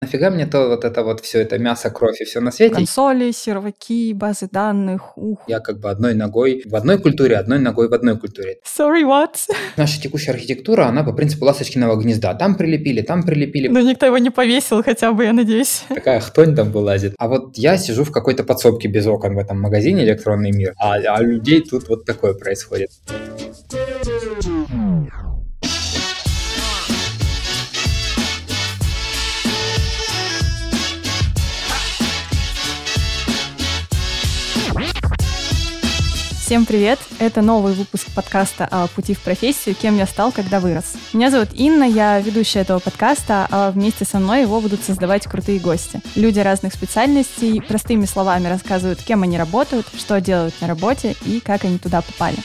Нафига мне то вот это вот все это мясо, кровь и все на свете? Консоли, серваки, базы данных, ух. Я как бы одной ногой в одной культуре, одной ногой в одной культуре. Sorry, what? Наша текущая архитектура, она по принципу ласточкиного гнезда. Там прилепили, там прилепили. Но никто его не повесил хотя бы, я надеюсь. Такая хтонь там вылазит. А вот я сижу в какой-то подсобке без окон в этом магазине «Электронный мир», а, а людей тут вот такое происходит. Всем привет! Это новый выпуск подкаста о пути в профессию «Кем я стал, когда вырос». Меня зовут Инна, я ведущая этого подкаста, а вместе со мной его будут создавать крутые гости. Люди разных специальностей простыми словами рассказывают, кем они работают, что делают на работе и как они туда попали.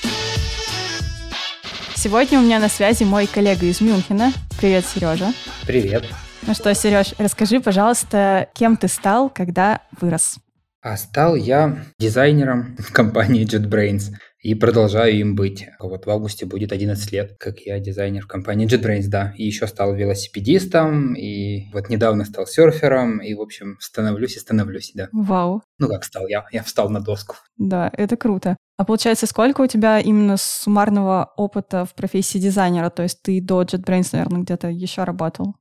Сегодня у меня на связи мой коллега из Мюнхена. Привет, Сережа. Привет. Ну что, Сереж, расскажи, пожалуйста, кем ты стал, когда вырос? А стал я дизайнером в компании JetBrains и продолжаю им быть. Вот в августе будет 11 лет, как я дизайнер в компании JetBrains, да. И еще стал велосипедистом, и вот недавно стал серфером, и, в общем, становлюсь и становлюсь, да. Вау. Ну, как стал я? Я встал на доску. Да, это круто. А получается, сколько у тебя именно суммарного опыта в профессии дизайнера? То есть ты до JetBrains, наверное, где-то еще работал?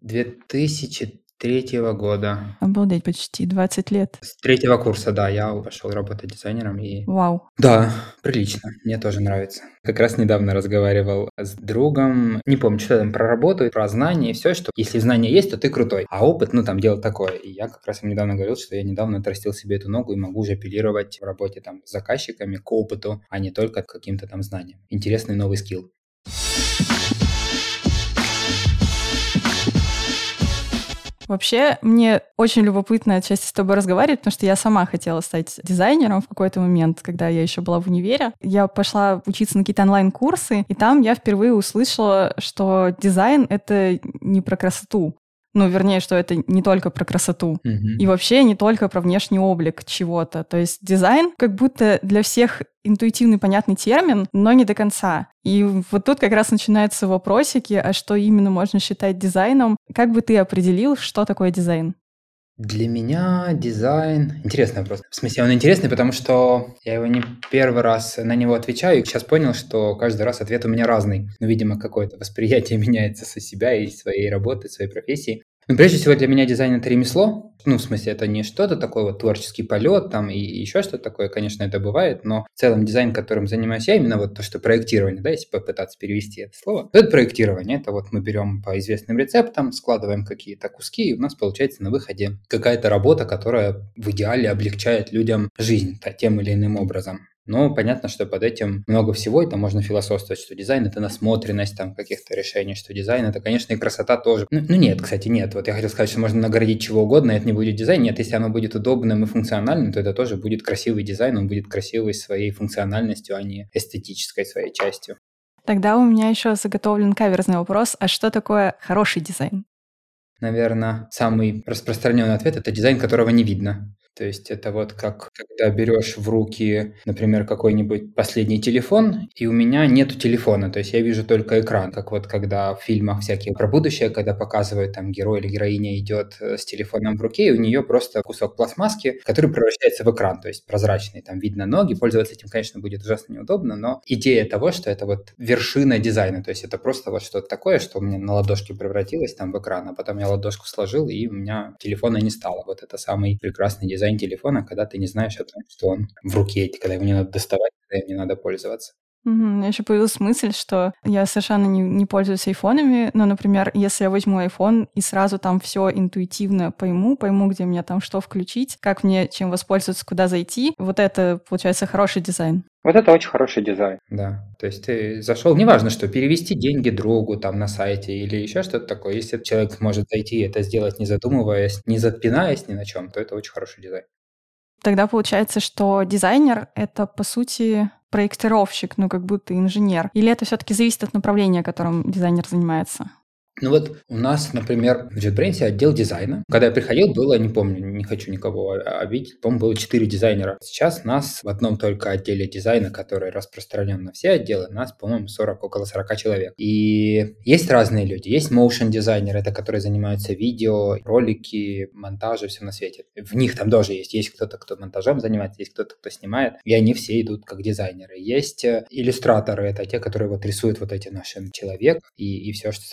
2000 третьего года. Обалдеть, почти 20 лет. С третьего курса, да, я пошел работать дизайнером и... Вау. Да, прилично, мне тоже нравится. Как раз недавно разговаривал с другом, не помню, что там про работу, про знания и все, что если знания есть, то ты крутой, а опыт, ну там дело такое. И я как раз им недавно говорил, что я недавно отрастил себе эту ногу и могу уже апеллировать в работе там с заказчиками к опыту, а не только к каким-то там знаниям. Интересный новый скилл. Вообще, мне очень любопытно отчасти с тобой разговаривать, потому что я сама хотела стать дизайнером в какой-то момент, когда я еще была в универе. Я пошла учиться на какие-то онлайн-курсы, и там я впервые услышала, что дизайн — это не про красоту, ну, вернее, что это не только про красоту. Мгм. И вообще не только про внешний облик чего-то. То есть дизайн как будто для всех интуитивный понятный термин, но не до конца. И вот тут как раз начинаются вопросики, а что именно можно считать дизайном? Как бы ты определил, что такое дизайн? Для меня дизайн... Интересный вопрос. В смысле, он интересный, потому что я его не первый раз на него отвечаю, и сейчас понял, что каждый раз ответ у меня разный. Ну, видимо, какое-то восприятие меняется со себя и своей работы, своей профессии. Ну, прежде всего, для меня дизайн — это ремесло. Ну, в смысле, это не что-то такое вот творческий полет там и еще что-то такое, конечно, это бывает, но в целом дизайн, которым занимаюсь я, именно вот то, что проектирование, да, если попытаться перевести это слово, то это проектирование. Это вот мы берем по известным рецептам, складываем какие-то куски, и у нас получается на выходе какая-то работа, которая в идеале облегчает людям жизнь тем или иным образом. Но понятно, что под этим много всего, и там можно философствовать, что дизайн — это насмотренность там каких-то решений, что дизайн — это, конечно, и красота тоже. Ну, ну нет, кстати, нет. Вот я хотел сказать, что можно наградить чего угодно, и это не будет дизайн. Нет, если оно будет удобным и функциональным, то это тоже будет красивый дизайн, он будет красивый своей функциональностью, а не эстетической своей частью. Тогда у меня еще заготовлен каверзный вопрос, а что такое хороший дизайн? Наверное, самый распространенный ответ — это дизайн, которого не видно. То есть это вот как когда берешь в руки, например, какой-нибудь последний телефон, и у меня нету телефона, то есть я вижу только экран, как вот когда в фильмах всякие про будущее, когда показывают там герой или героиня идет э, с телефоном в руке, и у нее просто кусок пластмасски, который превращается в экран, то есть прозрачный, там видно ноги, пользоваться этим, конечно, будет ужасно неудобно, но идея того, что это вот вершина дизайна, то есть это просто вот что-то такое, что у меня на ладошке превратилось там в экран, а потом я ладошку сложил, и у меня телефона не стало. Вот это самый прекрасный дизайн дизайн телефона, когда ты не знаешь о том, что он в руке, когда его не надо доставать, когда им не надо пользоваться. Угу. У меня еще появилась мысль, что я совершенно не, не пользуюсь айфонами, но, например, если я возьму iPhone и сразу там все интуитивно пойму, пойму, где мне там что включить, как мне чем воспользоваться, куда зайти, вот это, получается, хороший дизайн. Вот это очень хороший дизайн, да. То есть ты зашел, неважно что, перевести деньги другу там на сайте или еще что-то такое. Если человек может зайти и это сделать, не задумываясь, не запинаясь ни на чем, то это очень хороший дизайн. Тогда получается, что дизайнер — это, по сути, проектировщик, ну, как будто инженер? Или это все таки зависит от направления, которым дизайнер занимается? Ну вот у нас, например, в JetBrains отдел дизайна. Когда я приходил, было, не помню, не хочу никого обидеть, по-моему, было 4 дизайнера. Сейчас нас в одном только отделе дизайна, который распространен на все отделы, нас, по-моему, 40, около 40 человек. И есть разные люди. Есть motion дизайнеры, это которые занимаются видео, ролики, монтажи, все на свете. В них там тоже есть. Есть кто-то, кто монтажом занимается, есть кто-то, кто снимает. И они все идут как дизайнеры. Есть э, иллюстраторы, это те, которые вот рисуют вот эти наши человек и, и все, что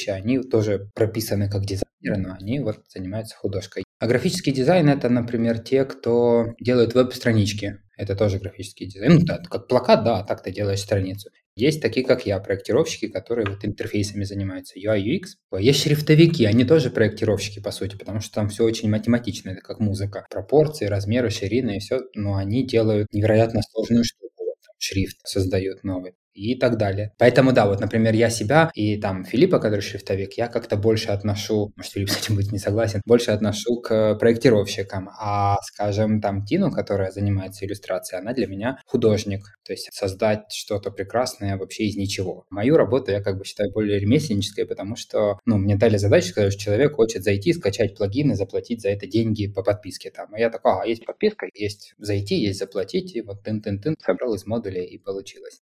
сопутствующее, они тоже прописаны как дизайнеры, но они вот занимаются художкой. А графический дизайн — это, например, те, кто делают веб-странички. Это тоже графический дизайн. Ну, да, как плакат, да, так ты делаешь страницу. Есть такие, как я, проектировщики, которые вот интерфейсами занимаются, UI, UX. Есть шрифтовики, они тоже проектировщики, по сути, потому что там все очень математично, это как музыка. Пропорции, размеры, ширины и все, но они делают невероятно сложную штуку. шрифт создают новый и так далее. Поэтому, да, вот, например, я себя и там Филиппа, который шрифтовик, я как-то больше отношу, может, Филипп с этим будет не согласен, больше отношу к проектировщикам, а, скажем, там Тину, которая занимается иллюстрацией, она для меня художник, то есть создать что-то прекрасное вообще из ничего. Мою работу я как бы считаю более ремесленнической, потому что, ну, мне дали задачу, сказать, человек хочет зайти, скачать плагины, заплатить за это деньги по подписке там. И я такой, а, есть подписка, есть зайти, есть заплатить, и вот тын-тын-тын, собрал из модуля и получилось.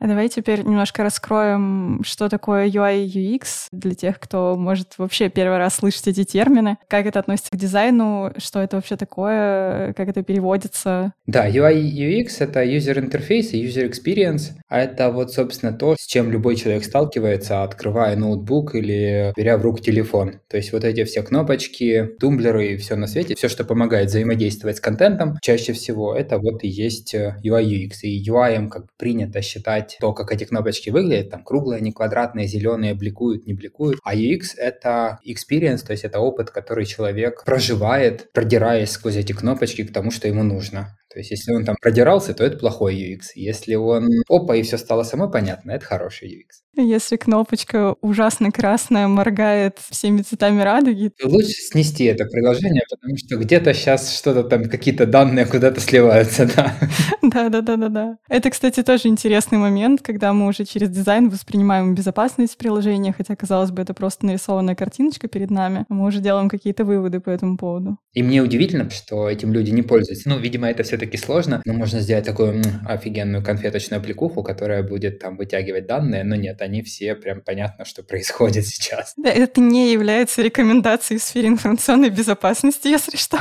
А давай теперь немножко раскроем, что такое UI и UX для тех, кто может вообще первый раз слышать эти термины. Как это относится к дизайну, что это вообще такое, как это переводится? Да, UI и UX — это user interface и user experience, а это вот, собственно, то, с чем любой человек сталкивается, открывая ноутбук или беря в руку телефон. То есть вот эти все кнопочки, тумблеры и все на свете, все, что помогает взаимодействовать с контентом, чаще всего это вот и есть UI UX. И UI как принято считать менять то, как эти кнопочки выглядят, там круглые, они квадратные, зеленые, бликуют, не бликуют. А UX — это experience, то есть это опыт, который человек проживает, продираясь сквозь эти кнопочки к тому, что ему нужно. То есть, если он там продирался, то это плохой UX. Если он опа, и все стало само понятно, это хороший UX. Если кнопочка ужасно красная моргает всеми цветами радуги. Лучше снести это приложение, потому что где-то сейчас что-то там, какие-то данные куда-то сливаются, да. Да-да-да-да-да. Это, кстати, тоже интересный момент, когда мы уже через дизайн воспринимаем безопасность приложения, хотя, казалось бы, это просто нарисованная картиночка перед нами. Мы уже делаем какие-то выводы по этому поводу. И мне удивительно, что этим люди не пользуются. Ну, видимо, это все все-таки сложно, но можно сделать такую м, офигенную конфеточную аппликуху, которая будет там вытягивать данные, но нет, они все прям понятно, что происходит сейчас. Да, это не является рекомендацией в сфере информационной безопасности, если что.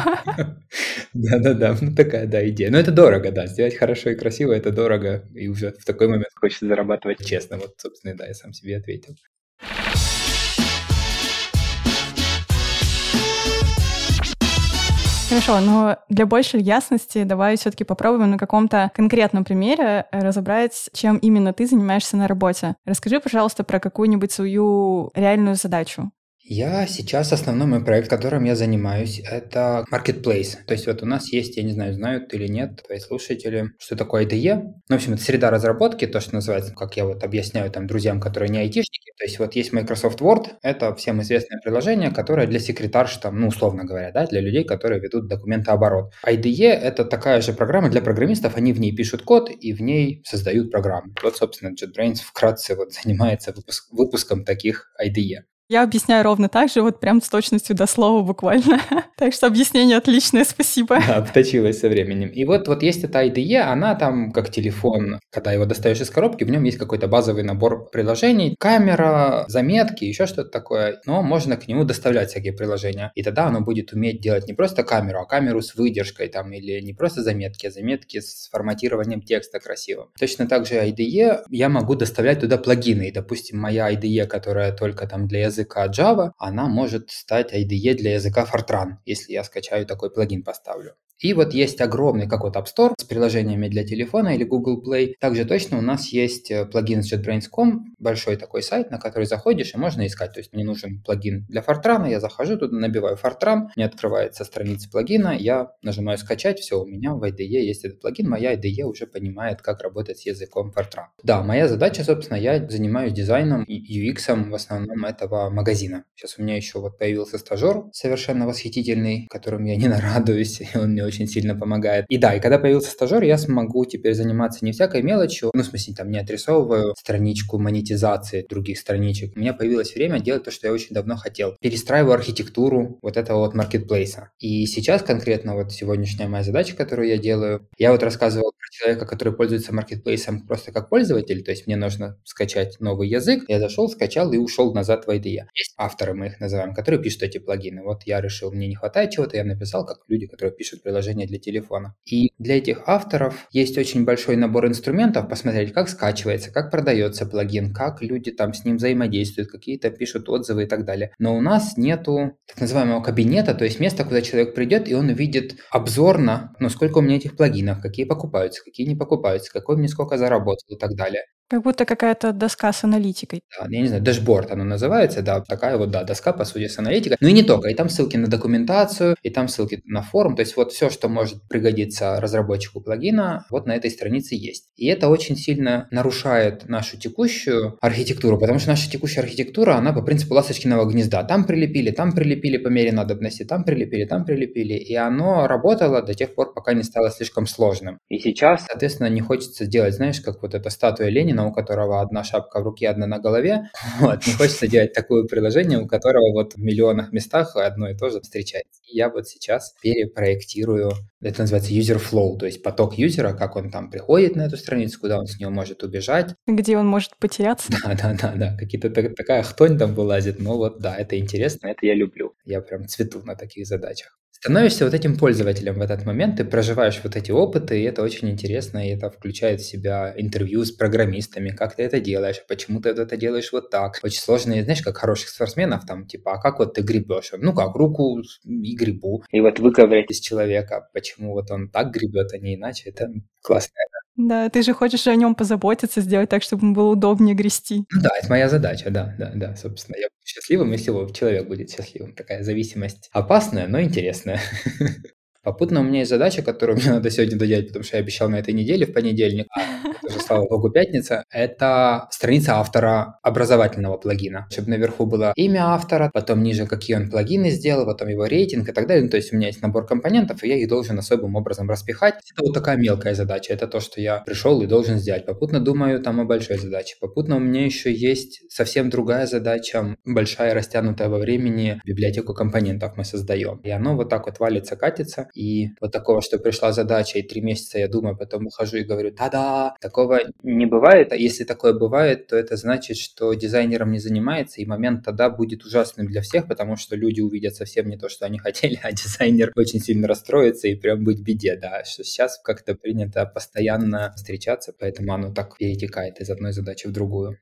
Да-да-да, ну такая, да, идея. Но это дорого, да, сделать хорошо и красиво, это дорого, и уже в такой момент хочется зарабатывать честно. Вот, собственно, да, я сам себе ответил. Хорошо, но для большей ясности давай все-таки попробуем на каком-то конкретном примере разобрать, чем именно ты занимаешься на работе. Расскажи, пожалуйста, про какую-нибудь свою реальную задачу. Я сейчас основной мой проект, которым я занимаюсь, это Marketplace. То есть вот у нас есть, я не знаю, знают или нет твои слушатели, что такое IDE. Ну, в общем, это среда разработки, то, что называется, как я вот объясняю там друзьям, которые не айтишники. То есть вот есть Microsoft Word, это всем известное приложение, которое для секретарш, там, ну, условно говоря, да, для людей, которые ведут документооборот. IDE — это такая же программа для программистов, они в ней пишут код и в ней создают программы. Вот, собственно, JetBrains вкратце вот занимается выпуск, выпуском таких IDE. Я объясняю ровно так же, вот прям с точностью до слова буквально. так что объяснение отличное, спасибо. Да, обточилось со временем. И вот, вот есть эта IDE, она там как телефон, когда его достаешь из коробки, в нем есть какой-то базовый набор приложений, камера, заметки, еще что-то такое, но можно к нему доставлять всякие приложения. И тогда оно будет уметь делать не просто камеру, а камеру с выдержкой там, или не просто заметки, а заметки с форматированием текста красивым. Точно так же IDE я могу доставлять туда плагины. И, допустим, моя IDE, которая только там для языка языка Java, она может стать IDE для языка Fortran, если я скачаю такой плагин, поставлю. И вот есть огромный какой-то App Store с приложениями для телефона или Google Play. Также точно у нас есть э, плагин с JetBrains.com, большой такой сайт, на который заходишь и можно искать. То есть мне нужен плагин для Fortran, я захожу туда, набиваю Fortran, мне открывается страница плагина, я нажимаю скачать, все, у меня в IDE есть этот плагин, моя IDE уже понимает, как работать с языком Fortran. Да, моя задача, собственно, я занимаюсь дизайном и UX в основном этого магазина. Сейчас у меня еще вот появился стажер совершенно восхитительный, которым я не нарадуюсь, и он мне очень сильно помогает. И да, и когда появился стажер, я смогу теперь заниматься не всякой мелочью, ну, в смысле, там, не отрисовываю страничку монетизации других страничек. У меня появилось время делать то, что я очень давно хотел. Перестраиваю архитектуру вот этого вот маркетплейса. И сейчас конкретно вот сегодняшняя моя задача, которую я делаю, я вот рассказывал про человека, который пользуется маркетплейсом просто как пользователь, то есть мне нужно скачать новый язык, я зашел, скачал и ушел назад в IDE. Есть авторы, мы их называем, которые пишут эти плагины. Вот я решил, мне не хватает чего-то, я написал, как люди, которые пишут приложения для телефона. И для этих авторов есть очень большой набор инструментов, посмотреть, как скачивается, как продается плагин, как люди там с ним взаимодействуют, какие-то пишут отзывы и так далее. Но у нас нету так называемого кабинета, то есть места, куда человек придет, и он увидит обзорно, ну, сколько у меня этих плагинов, какие покупаются, какие не покупаются, какой мне сколько заработал и так далее. Как будто какая-то доска с аналитикой. Да, я не знаю, дашборд оно называется, да, такая вот, да, доска, по сути, с аналитикой. Ну и не только, и там ссылки на документацию, и там ссылки на форум, то есть вот все, что может пригодиться разработчику плагина, вот на этой странице есть. И это очень сильно нарушает нашу текущую архитектуру, потому что наша текущая архитектура, она по принципу ласточкиного гнезда. Там прилепили, там прилепили по мере надобности, там прилепили, там прилепили, и оно работало до тех пор, пока не стало слишком сложным. И сейчас, соответственно, не хочется делать, знаешь, как вот эта статуя Ленина, у которого одна шапка в руке, одна на голове. Вот, не хочется делать такое приложение, у которого вот в миллионах местах одно и то же встречается. И я вот сейчас перепроектирую, это называется user flow, то есть поток юзера, как он там приходит на эту страницу, куда он с нее может убежать. Где он может потеряться. Да, да, да, да. Какие-то такая хтонь там вылазит. Ну вот, да, это интересно, это я люблю. Я прям цвету на таких задачах становишься вот этим пользователем в этот момент, ты проживаешь вот эти опыты, и это очень интересно, и это включает в себя интервью с программистами, как ты это делаешь, почему ты это делаешь вот так. Очень сложно, знаешь, как хороших спортсменов, там, типа, а как вот ты гребешь? Ну как, руку и грибу. И вот выковырять из человека, почему вот он так гребет, а не иначе, это классно. Да, ты же хочешь о нем позаботиться, сделать так, чтобы ему было удобнее грести. Ну да, это моя задача, да, да, да, собственно. Я буду счастливым, если человек будет счастливым. Такая зависимость опасная, но интересная. Попутно у меня есть задача, которую мне надо сегодня доделать, потому что я обещал на этой неделе в понедельник, а это уже, слава богу, пятница. Это страница автора образовательного плагина, чтобы наверху было имя автора, потом ниже, какие он плагины сделал, потом его рейтинг и так далее. Ну, то есть у меня есть набор компонентов, и я их должен особым образом распихать. Это вот такая мелкая задача. Это то, что я пришел и должен сделать. Попутно думаю там о большой задаче. Попутно у меня еще есть совсем другая задача, большая, растянутая во времени, библиотеку компонентов мы создаем. И оно вот так вот валится, катится. И вот такого, что пришла задача, и три месяца я думаю, потом ухожу и говорю, да-да, такого не бывает. А если такое бывает, то это значит, что дизайнером не занимается, и момент тогда будет ужасным для всех, потому что люди увидят совсем не то, что они хотели, а дизайнер очень сильно расстроится и прям быть в беде, да, что сейчас как-то принято постоянно встречаться, поэтому оно так перетекает из одной задачи в другую.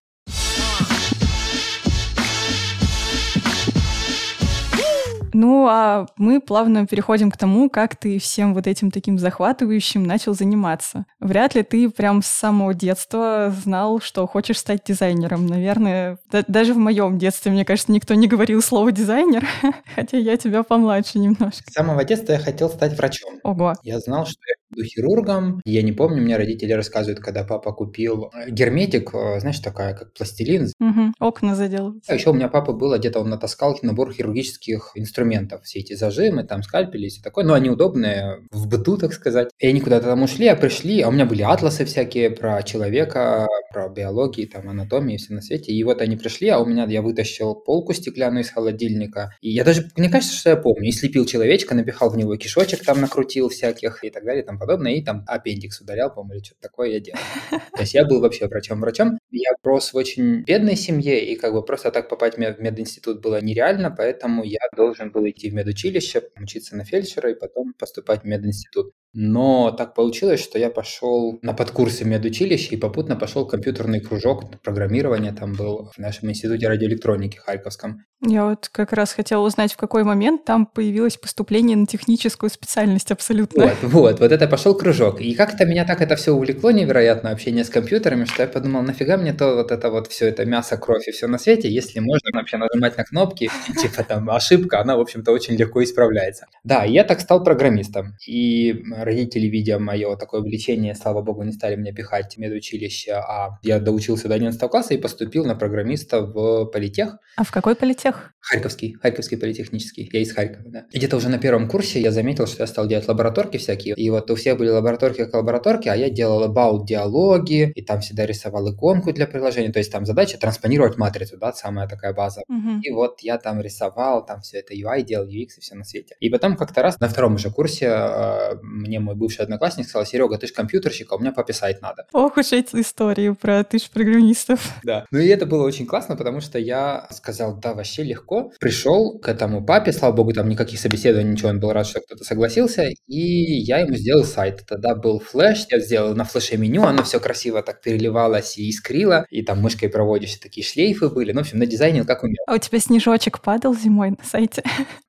Ну, а мы плавно переходим к тому, как ты всем вот этим таким захватывающим начал заниматься. Вряд ли ты прям с самого детства знал, что хочешь стать дизайнером. Наверное, да, даже в моем детстве, мне кажется, никто не говорил слово дизайнер, хотя я тебя помладше немножко. С самого детства я хотел стать врачом. Ого. Я знал, что я буду хирургом. Я не помню, мне родители рассказывают, когда папа купил э, герметик, э, знаешь, такая, как пластилин. Угу, окна заделывать. А еще у меня папа был, где-то он натаскал набор хирургических инструментов. Все эти зажимы, там скальпели и все такое. Но они удобные в быту, так сказать. И они куда-то там ушли, а пришли, а у меня были атласы всякие про человека, про биологию, там, анатомию и все на свете. И вот они пришли, а у меня я вытащил полку стеклянную из холодильника. И я даже, мне кажется, что я помню, и слепил человечка, напихал в него кишочек, там накрутил всяких и так далее, там подобное, и там аппендикс удалял, по-моему, или что-то такое я делал. То есть я был вообще врачом-врачом. Я рос в очень бедной семье, и как бы просто так попасть в мединститут было нереально, поэтому я должен был идти в медучилище, учиться на фельдшера и потом поступать в мединститут. Но так получилось, что я пошел на подкурсы медучилища и попутно пошел в компьютерный кружок программирования там был в нашем институте радиоэлектроники Харьковском. Я вот как раз хотела узнать, в какой момент там появилось поступление на техническую специальность абсолютно. Вот, вот, вот это пошел кружок. И как-то меня так это все увлекло невероятно, общение с компьютерами, что я подумал, нафига мне то вот это вот все это мясо, кровь и все на свете, если можно вообще нажимать на кнопки, типа там ошибка, она, в общем-то, очень легко исправляется. Да, я так стал программистом. И родители, видя мое такое увлечение, слава богу, не стали меня пихать в медучилище, а я доучился до 11 класса и поступил на программиста в политех. А в какой политех? Харьковский, Харьковский политехнический. Я из Харькова, да. И где-то уже на первом курсе я заметил, что я стал делать лабораторки всякие. И вот у всех были лабораторки как лабораторки, а я делал about диалоги, и там всегда рисовал иконку для приложения. То есть там задача транспонировать матрицу, да, самая такая база. Угу. И вот я там рисовал, там все это UI делал, UX и все на свете. И потом как-то раз на втором уже курсе э, мне мой бывший одноклассник сказал, Серега, ты же компьютерщик, а у меня пописать надо. Ох уж эти истории про ты ж программистов. Да. Ну и это было очень классно, потому что я сказал, да, вообще легко. Пришел к этому папе, слава богу, там никаких собеседований, ничего, он был рад, что кто-то согласился, и я ему сделал сайт. Тогда был флеш, я сделал на флеше меню, оно все красиво так переливалось и искрило, и там мышкой проводишь, такие шлейфы были. Ну, в общем, на дизайне как умел. А у тебя снежочек падал зимой на сайте?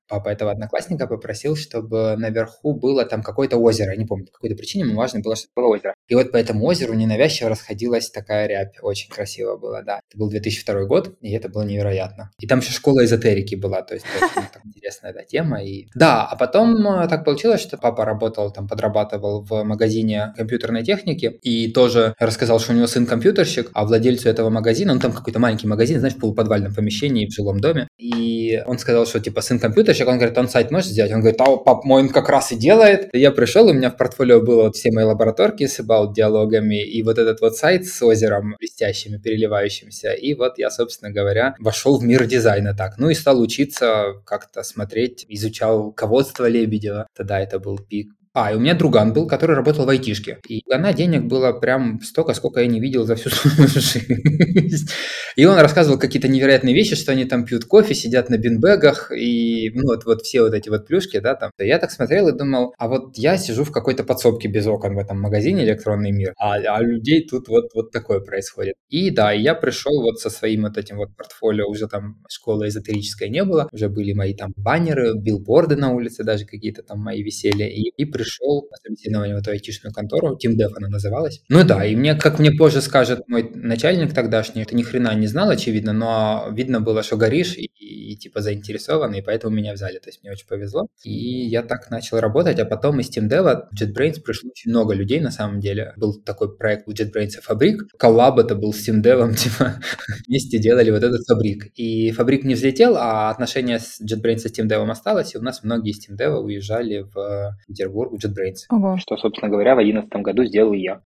Папа этого одноклассника попросил, чтобы наверху было там какое-то озеро. Не помню, по какой-то причине, но важно было, чтобы было озеро. И вот по этому озеру ненавязчиво расходилась такая рябь. Очень красиво было, да. Это был 2002 год, и это было невероятно. И там еще школа эзотерики была, то есть это интересная да, тема. И... Да, а потом э, так получилось, что папа работал, там подрабатывал в магазине компьютерной техники и тоже рассказал, что у него сын компьютерщик, а владельцу этого магазина, он там какой-то маленький магазин, знаешь, в полуподвальном помещении в жилом доме, и он сказал, что типа сын компьютерщик, он говорит, он сайт можешь сделать? Он говорит, а пап мой он как раз и делает. И я пришел, у меня в портфолио было вот все мои лабораторки с about диалогами и вот этот вот сайт с озером блестящими, переливающимся. И вот я, собственно говоря, вошел в мир дизайна так. Ну и стал учиться как-то смотреть, изучал ководство Лебедева. Тогда это был пик а, и у меня друган был, который работал в айтишке. И она денег было прям столько, сколько я не видел за всю свою жизнь. И он рассказывал какие-то невероятные вещи, что они там пьют кофе, сидят на бинбегах, и ну, вот, вот все вот эти вот плюшки, да, там. Я так смотрел и думал, а вот я сижу в какой-то подсобке без окон в этом магазине «Электронный мир», а, а людей тут вот, вот такое происходит. И да, я пришел вот со своим вот этим вот портфолио, уже там школы эзотерической не было, уже были мои там баннеры, билборды на улице даже какие-то там мои висели, и, и пришел пришел на собеседование в эту айтишную контору, TeamDev она называлась. Ну да, и мне, как мне позже скажет мой начальник тогдашний, ты ни хрена не знал, очевидно, но видно было, что горишь и, и, и типа заинтересован, и поэтому меня взяли. То есть мне очень повезло. И я так начал работать, а потом из TeamDev в JetBrains пришло очень много людей на самом деле. Был такой проект у JetBrains Фабрик. Коллаб это был с TeamDev, типа вместе делали вот этот Фабрик. И Фабрик не взлетел, а отношения с JetBrains и TeamDev осталось, и у нас многие из TeamDev уезжали в Петербург, JetBrains. Ого. Что, собственно говоря, в 2011 году сделал я.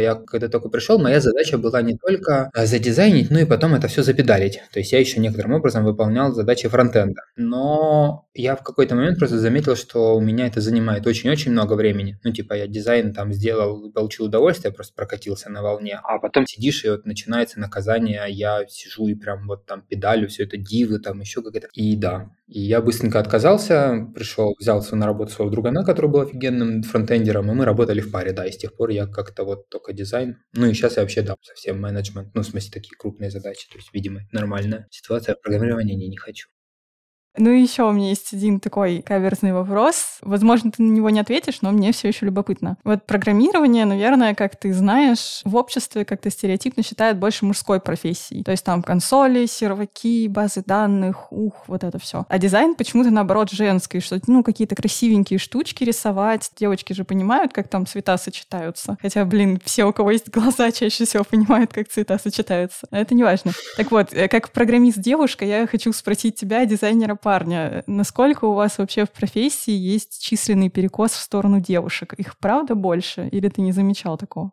Я когда только пришел, моя задача была не только а, задизайнить, но и потом это все запедалить. То есть я еще некоторым образом выполнял задачи фронтенда. Но я в какой-то момент просто заметил, что у меня это занимает очень-очень много времени. Ну, типа, я дизайн там сделал, получил удовольствие, просто прокатился на волне. А потом сидишь, и вот начинается наказание, а я сижу и прям вот там педалю, все это дивы, там еще какая-то. И да, и я быстренько отказался, пришел, взялся на работу своего другана, который был офигенным фронтендером, и мы работали в паре, да, и с тех пор я как-то вот только дизайн. Ну и сейчас я вообще, да, совсем менеджмент, ну, в смысле, такие крупные задачи, то есть, видимо, нормальная ситуация, программирования не, не хочу. Ну и еще у меня есть один такой каверзный вопрос. Возможно, ты на него не ответишь, но мне все еще любопытно. Вот программирование, наверное, как ты знаешь, в обществе как-то стереотипно считают больше мужской профессией. То есть там консоли, серваки, базы данных, ух, вот это все. А дизайн почему-то наоборот женский, что ну какие-то красивенькие штучки рисовать. Девочки же понимают, как там цвета сочетаются. Хотя, блин, все, у кого есть глаза, чаще всего понимают, как цвета сочетаются. Но это не важно. Так вот, э, как программист девушка, я хочу спросить тебя, дизайнера парня, насколько у вас вообще в профессии есть численный перекос в сторону девушек? Их правда больше или ты не замечал такого?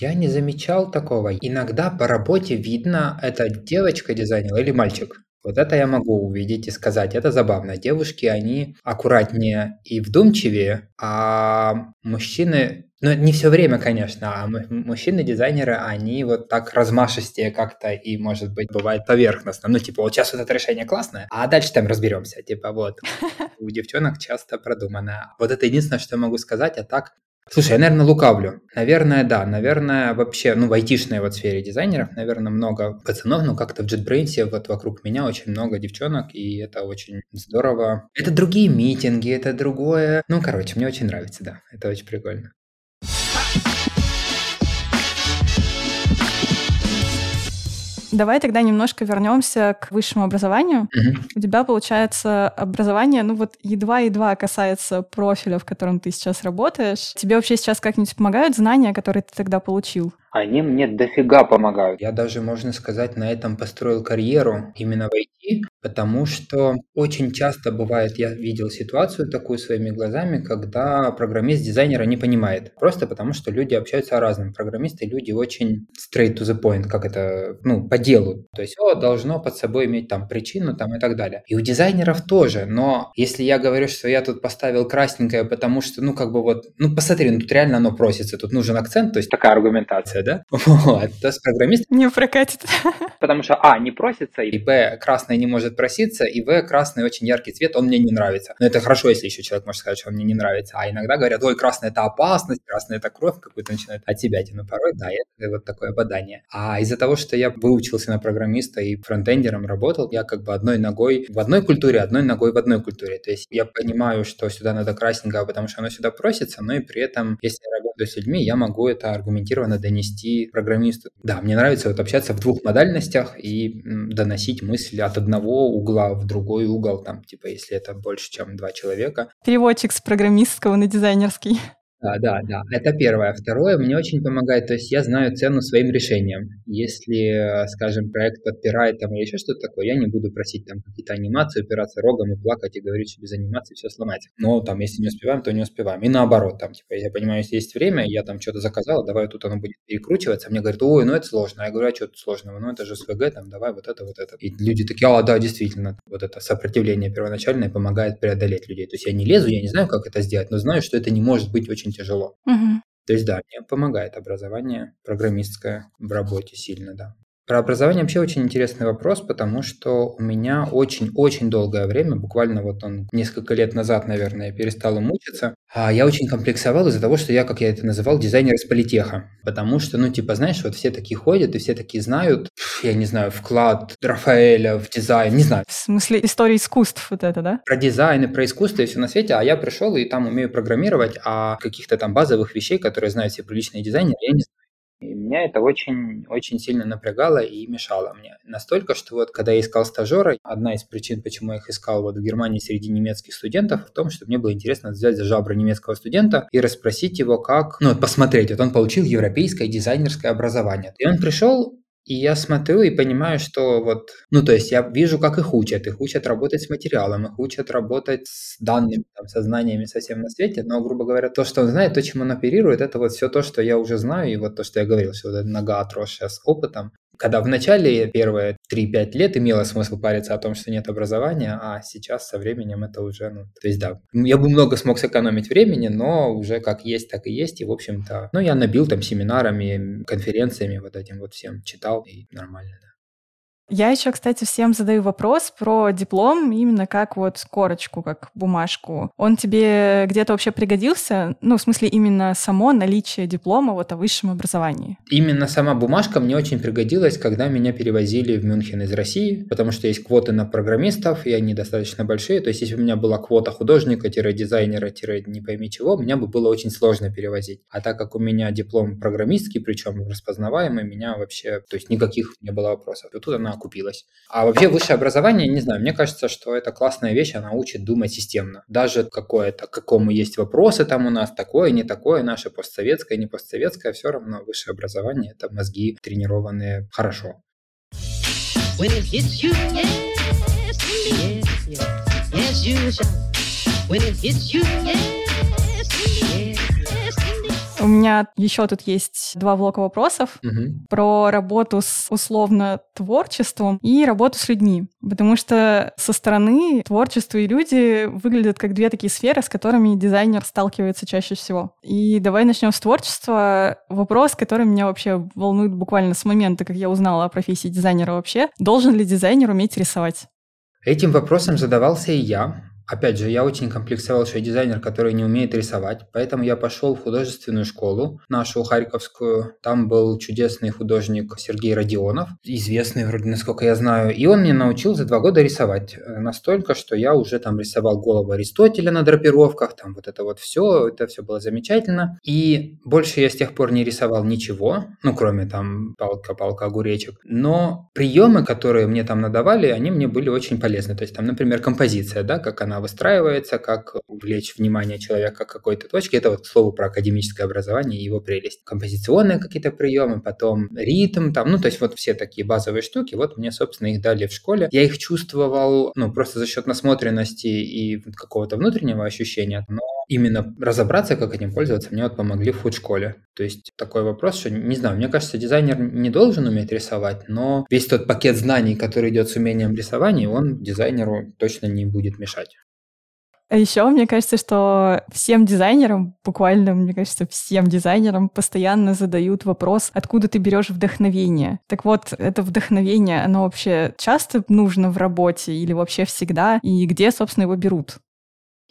Я не замечал такого. Иногда по работе видно, это девочка дизайнер или мальчик. Вот это я могу увидеть и сказать. Это забавно. Девушки, они аккуратнее и вдумчивее, а мужчины ну, не все время, конечно, а мужчины-дизайнеры, они вот так размашистее как-то и, может быть, бывает поверхностно. Ну, типа, вот сейчас вот это решение классное, а дальше там разберемся. Типа, вот. У девчонок часто продумано. Вот это единственное, что я могу сказать, а так Слушай, я, наверное, лукавлю. Наверное, да. Наверное, вообще, ну, в айтишной вот сфере дизайнеров, наверное, много пацанов, но как-то в JetBrains вот вокруг меня очень много девчонок, и это очень здорово. Это другие митинги, это другое. Ну, короче, мне очень нравится, да. Это очень прикольно. Давай тогда немножко вернемся к высшему образованию. Угу. У тебя, получается, образование, ну вот едва-едва касается профиля, в котором ты сейчас работаешь. Тебе вообще сейчас как-нибудь помогают знания, которые ты тогда получил? Они мне дофига помогают. Я даже, можно сказать, на этом построил карьеру именно в IT, потому что очень часто бывает, я видел ситуацию такую своими глазами, когда программист дизайнера не понимает. Просто потому, что люди общаются о разном. Программисты люди очень straight to the point, как это, ну, по делу. То есть, о, должно под собой иметь там причину там и так далее. И у дизайнеров тоже, но если я говорю, что я тут поставил красненькое, потому что, ну, как бы вот, ну, посмотри, ну, тут реально оно просится, тут нужен акцент, то есть такая аргументация, да? Вот, то есть программист... Не прокатит. Потому что, а, не просится, и, б, красное не может проситься, и, в, красный очень яркий цвет, он мне не нравится. Но это хорошо, если еще человек может сказать, что он мне не нравится. А иногда говорят, ой, красный это опасность, красный это кровь, какую-то начинает от себя. Но порой, да, это вот такое бодание. А из-за того, что я выучился на программиста и фронтендером работал, я как бы одной ногой в одной культуре, одной ногой в одной культуре. То есть я понимаю, что сюда надо красненького, потому что оно сюда просится, но и при этом, если я работаю с людьми, я могу это аргументированно донести программисту. Да, мне нравится вот общаться в двух модальностях и доносить мысли от одного угла в другой угол, там, типа, если это больше, чем два человека. Переводчик с программистского на дизайнерский. Да, да, да. Это первое. Второе, мне очень помогает, то есть я знаю цену своим решениям. Если, скажем, проект подпирает там или еще что-то такое, я не буду просить там какие-то анимации, упираться рогом и плакать и говорить, что без анимации все сломать. Но там, если не успеваем, то не успеваем. И наоборот, там, типа, я понимаю, если есть время, я там что-то заказал, давай тут оно будет перекручиваться. Мне говорят, ой, ну это сложно. Я говорю, а что тут сложного? Ну это же СВГ, там, давай вот это, вот это. И люди такие, а, да, действительно, вот это сопротивление первоначальное помогает преодолеть людей. То есть я не лезу, я не знаю, как это сделать, но знаю, что это не может быть очень очень тяжело. Угу. То есть, да, мне помогает образование программистское в работе сильно, да. Про образование вообще очень интересный вопрос, потому что у меня очень-очень долгое время, буквально вот он несколько лет назад, наверное, перестал им учиться, а я очень комплексовал из-за того, что я, как я это называл, дизайнер из политеха. Потому что, ну, типа, знаешь, вот все такие ходят, и все такие знают, я не знаю, вклад Рафаэля в дизайн, не знаю. В смысле истории искусств вот это, да? Про дизайн и про искусство и все на свете, а я пришел и там умею программировать, а каких-то там базовых вещей, которые знают все приличные дизайнеры, я не знаю. И меня это очень, очень сильно напрягало и мешало мне. Настолько, что вот когда я искал стажера, одна из причин, почему я их искал вот в Германии среди немецких студентов, в том, что мне было интересно взять за жабры немецкого студента и расспросить его, как, ну, посмотреть. Вот он получил европейское дизайнерское образование. И он пришел и я смотрю и понимаю, что вот, ну, то есть я вижу, как их учат. Их учат работать с материалом, их учат работать с данными, там, со знаниями совсем на свете. Но, грубо говоря, то, что он знает, то, чем он оперирует, это вот все то, что я уже знаю. И вот то, что я говорил, что вот нога отросшая с опытом, когда в начале первые 3-5 лет имело смысл париться о том, что нет образования, а сейчас со временем это уже, ну, то есть да, я бы много смог сэкономить времени, но уже как есть, так и есть, и в общем-то, ну, я набил там семинарами, конференциями вот этим вот всем, читал, и нормально, да. Я еще, кстати, всем задаю вопрос про диплом, именно как вот корочку, как бумажку. Он тебе где-то вообще пригодился? Ну, в смысле, именно само наличие диплома вот о высшем образовании. Именно сама бумажка мне очень пригодилась, когда меня перевозили в Мюнхен из России, потому что есть квоты на программистов, и они достаточно большие. То есть, если бы у меня была квота художника-дизайнера-не пойми чего, меня бы было очень сложно перевозить. А так как у меня диплом программистский, причем распознаваемый, меня вообще, то есть никаких не было вопросов. И тут она окупилась. А вообще высшее образование, не знаю, мне кажется, что это классная вещь, она учит думать системно. Даже какое-то, какому есть вопросы там у нас, такое, не такое, наше постсоветское, не постсоветское, все равно высшее образование – это мозги тренированные хорошо. When it hits you, yes, yes, yes, yes, you shall. When it hits you, yes. У меня еще тут есть два блока вопросов угу. про работу с условно творчеством и работу с людьми. Потому что со стороны творчество и люди выглядят как две такие сферы, с которыми дизайнер сталкивается чаще всего. И давай начнем с творчества. Вопрос, который меня вообще волнует буквально с момента, как я узнала о профессии дизайнера вообще. Должен ли дизайнер уметь рисовать? Этим вопросом задавался и я. Опять же, я очень комплексовал, что я дизайнер, который не умеет рисовать, поэтому я пошел в художественную школу, нашу Харьковскую. Там был чудесный художник Сергей Родионов, известный вроде, насколько я знаю, и он мне научил за два года рисовать. Э, настолько, что я уже там рисовал голову Аристотеля на драпировках, там вот это вот все, это все было замечательно. И больше я с тех пор не рисовал ничего, ну, кроме там палка-палка огуречек. Но приемы, которые мне там надавали, они мне были очень полезны. То есть там, например, композиция, да, как выстраивается, как увлечь внимание человека к какой-то точке. Это вот, к слову, про академическое образование и его прелесть. Композиционные какие-то приемы, потом ритм, там, ну, то есть вот все такие базовые штуки, вот мне, собственно, их дали в школе. Я их чувствовал, ну, просто за счет насмотренности и какого-то внутреннего ощущения, но именно разобраться, как этим пользоваться, мне вот помогли в худшколе. То есть такой вопрос, что, не знаю, мне кажется, дизайнер не должен уметь рисовать, но весь тот пакет знаний, который идет с умением рисования, он дизайнеру точно не будет мешать. А еще мне кажется, что всем дизайнерам, буквально, мне кажется, всем дизайнерам постоянно задают вопрос, откуда ты берешь вдохновение. Так вот, это вдохновение, оно вообще часто нужно в работе или вообще всегда? И где, собственно, его берут?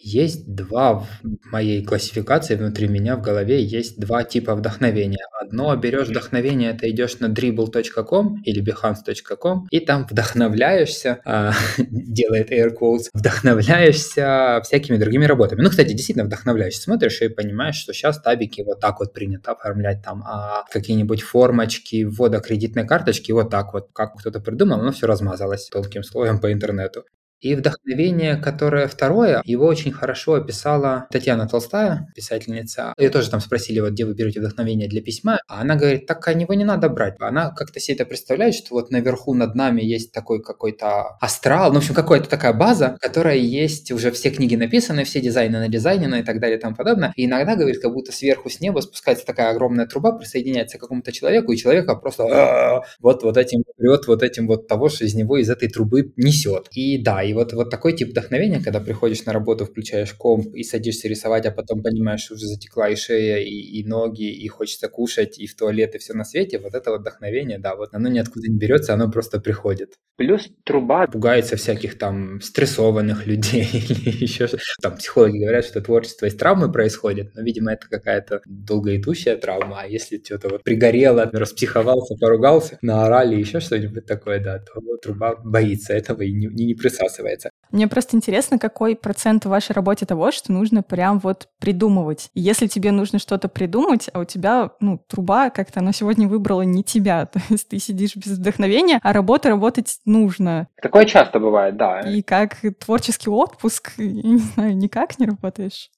Есть два в моей классификации внутри меня в голове есть два типа вдохновения. Одно берешь вдохновение, это идешь на dribble.com или behance.com и там вдохновляешься, а, делает air quotes, вдохновляешься всякими другими работами. Ну, кстати, действительно вдохновляешься. Смотришь и понимаешь, что сейчас табики вот так вот принято оформлять там, а какие-нибудь формочки, ввода кредитной карточки вот так вот, как кто-то придумал, оно все размазалось тонким слоем по интернету. И вдохновение, которое второе, его очень хорошо описала Татьяна Толстая, писательница. Ее тоже там спросили, вот где вы берете вдохновение для письма, а она говорит, так а него не надо брать. Она как-то себе это представляет, что вот наверху над нами есть такой какой-то астрал, ну, в общем, какая-то такая база, которая есть, уже все книги написаны, все дизайны на дизайне и так далее и тому подобное. И иногда, говорит, как будто сверху с неба спускается такая огромная труба, присоединяется к какому-то человеку, и человека просто вот, вот этим прет, вот этим вот того, что из него из этой трубы несет. И да, и вот, вот такой тип вдохновения, когда приходишь на работу, включаешь комп и садишься рисовать, а потом понимаешь, уже затекла и шея, и, и ноги, и хочется кушать, и в туалет, и все на свете, вот это вот вдохновение, да, вот оно ниоткуда не берется, оно просто приходит. Плюс труба пугается всяких там стрессованных людей или еще что Там психологи говорят, что творчество из травмы происходит, но, видимо, это какая-то долгоидущая травма, а если что-то вот пригорело, распсиховался, поругался, наорали, еще что-нибудь такое, да, то труба боится этого и не, не присасывается описывается. Мне просто интересно, какой процент в вашей работе того, что нужно прям вот придумывать. Если тебе нужно что-то придумать, а у тебя, ну, труба как-то, она сегодня выбрала не тебя, то есть ты сидишь без вдохновения, а работа работать нужно. Такое часто бывает, да. И как творческий отпуск, я не знаю, никак не работаешь.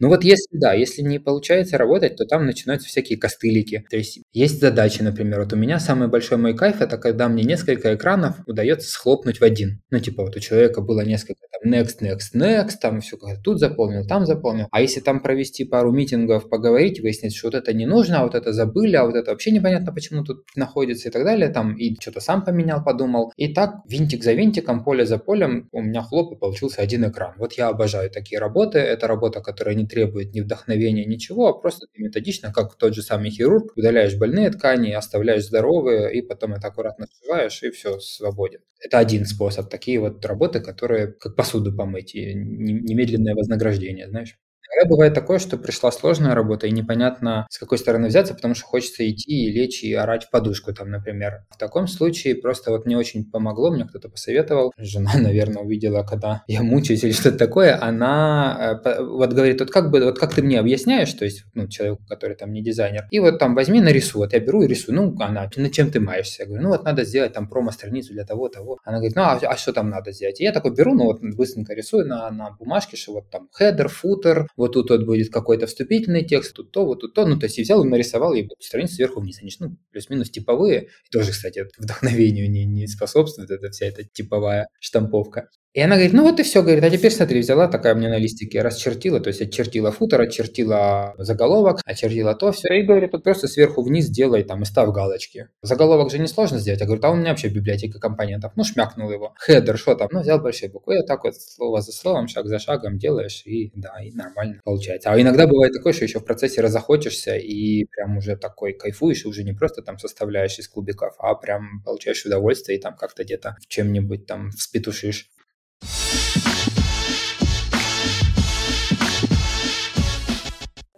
Ну вот если, да, если не получается работать, то там начинаются всякие костылики. То есть есть задачи, например, вот у меня самый большой мой кайф, это когда мне несколько экранов удается схлопнуть в один. Ну типа вот у человека было несколько там next, next, next, там все как тут заполнил, там заполнил. А если там провести пару митингов, поговорить, выяснить, что вот это не нужно, а вот это забыли, а вот это вообще непонятно, почему тут находится и так далее, там и что-то сам поменял, подумал. И так винтик за винтиком, поле за полем у меня хлоп и получился один экран. Вот я обожаю такие работы. Это работа, которая не требует ни вдохновения, ничего, а просто ты методично, как тот же самый хирург, удаляешь больные ткани, оставляешь здоровые, и потом это аккуратно сшиваешь, и все, свободен. Это один способ. Такие вот работы, которые как посуду помыть, и немедленное вознаграждение, знаешь. Иногда бывает такое, что пришла сложная работа, и непонятно, с какой стороны взяться, потому что хочется идти и лечь и орать в подушку там, например. В таком случае просто вот мне очень помогло, мне кто-то посоветовал. Жена, наверное, увидела, когда я мучаюсь или что-то такое, она э, вот говорит, вот как бы, вот как ты мне объясняешь, то есть, ну, человеку, который там не дизайнер, и вот там возьми, нарисуй. Вот я беру и рисую. Ну, она, над чем ты маешься? Я говорю, ну, вот надо сделать там промо-страницу для того, того. Она говорит, ну, а, а что там надо сделать? И я такой беру, ну, вот быстренько рисую на, на бумажке, что вот там хедер, футер, вот тут вот будет какой-то вступительный текст, тут то, вот тут то. Ну, то есть и взял и нарисовал, и страницу сверху вниз. Они ну, плюс-минус типовые. И тоже, кстати, вдохновению не, не способствует эта вся эта типовая штамповка. И она говорит, ну вот и все, говорит, а теперь смотри, взяла такая мне на листике, расчертила, то есть очертила футер, очертила заголовок, очертила то, все, и говорит, вот просто сверху вниз делай там и ставь галочки. Заголовок же несложно сделать, я говорю, а у меня вообще библиотека компонентов, ну шмякнул его, хедер, что там, ну взял большие буквы, и так вот слово за словом, шаг за шагом делаешь, и да, и нормально получается. А иногда бывает такое, что еще в процессе разохочешься и прям уже такой кайфуешь, и уже не просто там составляешь из кубиков, а прям получаешь удовольствие и там как-то где-то в чем-нибудь там вспетушишь.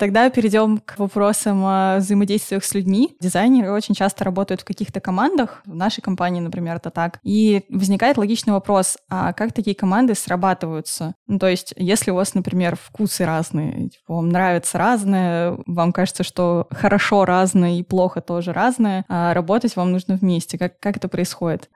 Тогда перейдем к вопросам о взаимодействиях с людьми. Дизайнеры очень часто работают в каких-то командах, в нашей компании, например, это так. И возникает логичный вопрос, а как такие команды срабатываются? Ну, то есть, если у вас, например, вкусы разные, типа, вам нравится разное, вам кажется, что хорошо разное и плохо тоже разное, а работать вам нужно вместе. Как, как это происходит?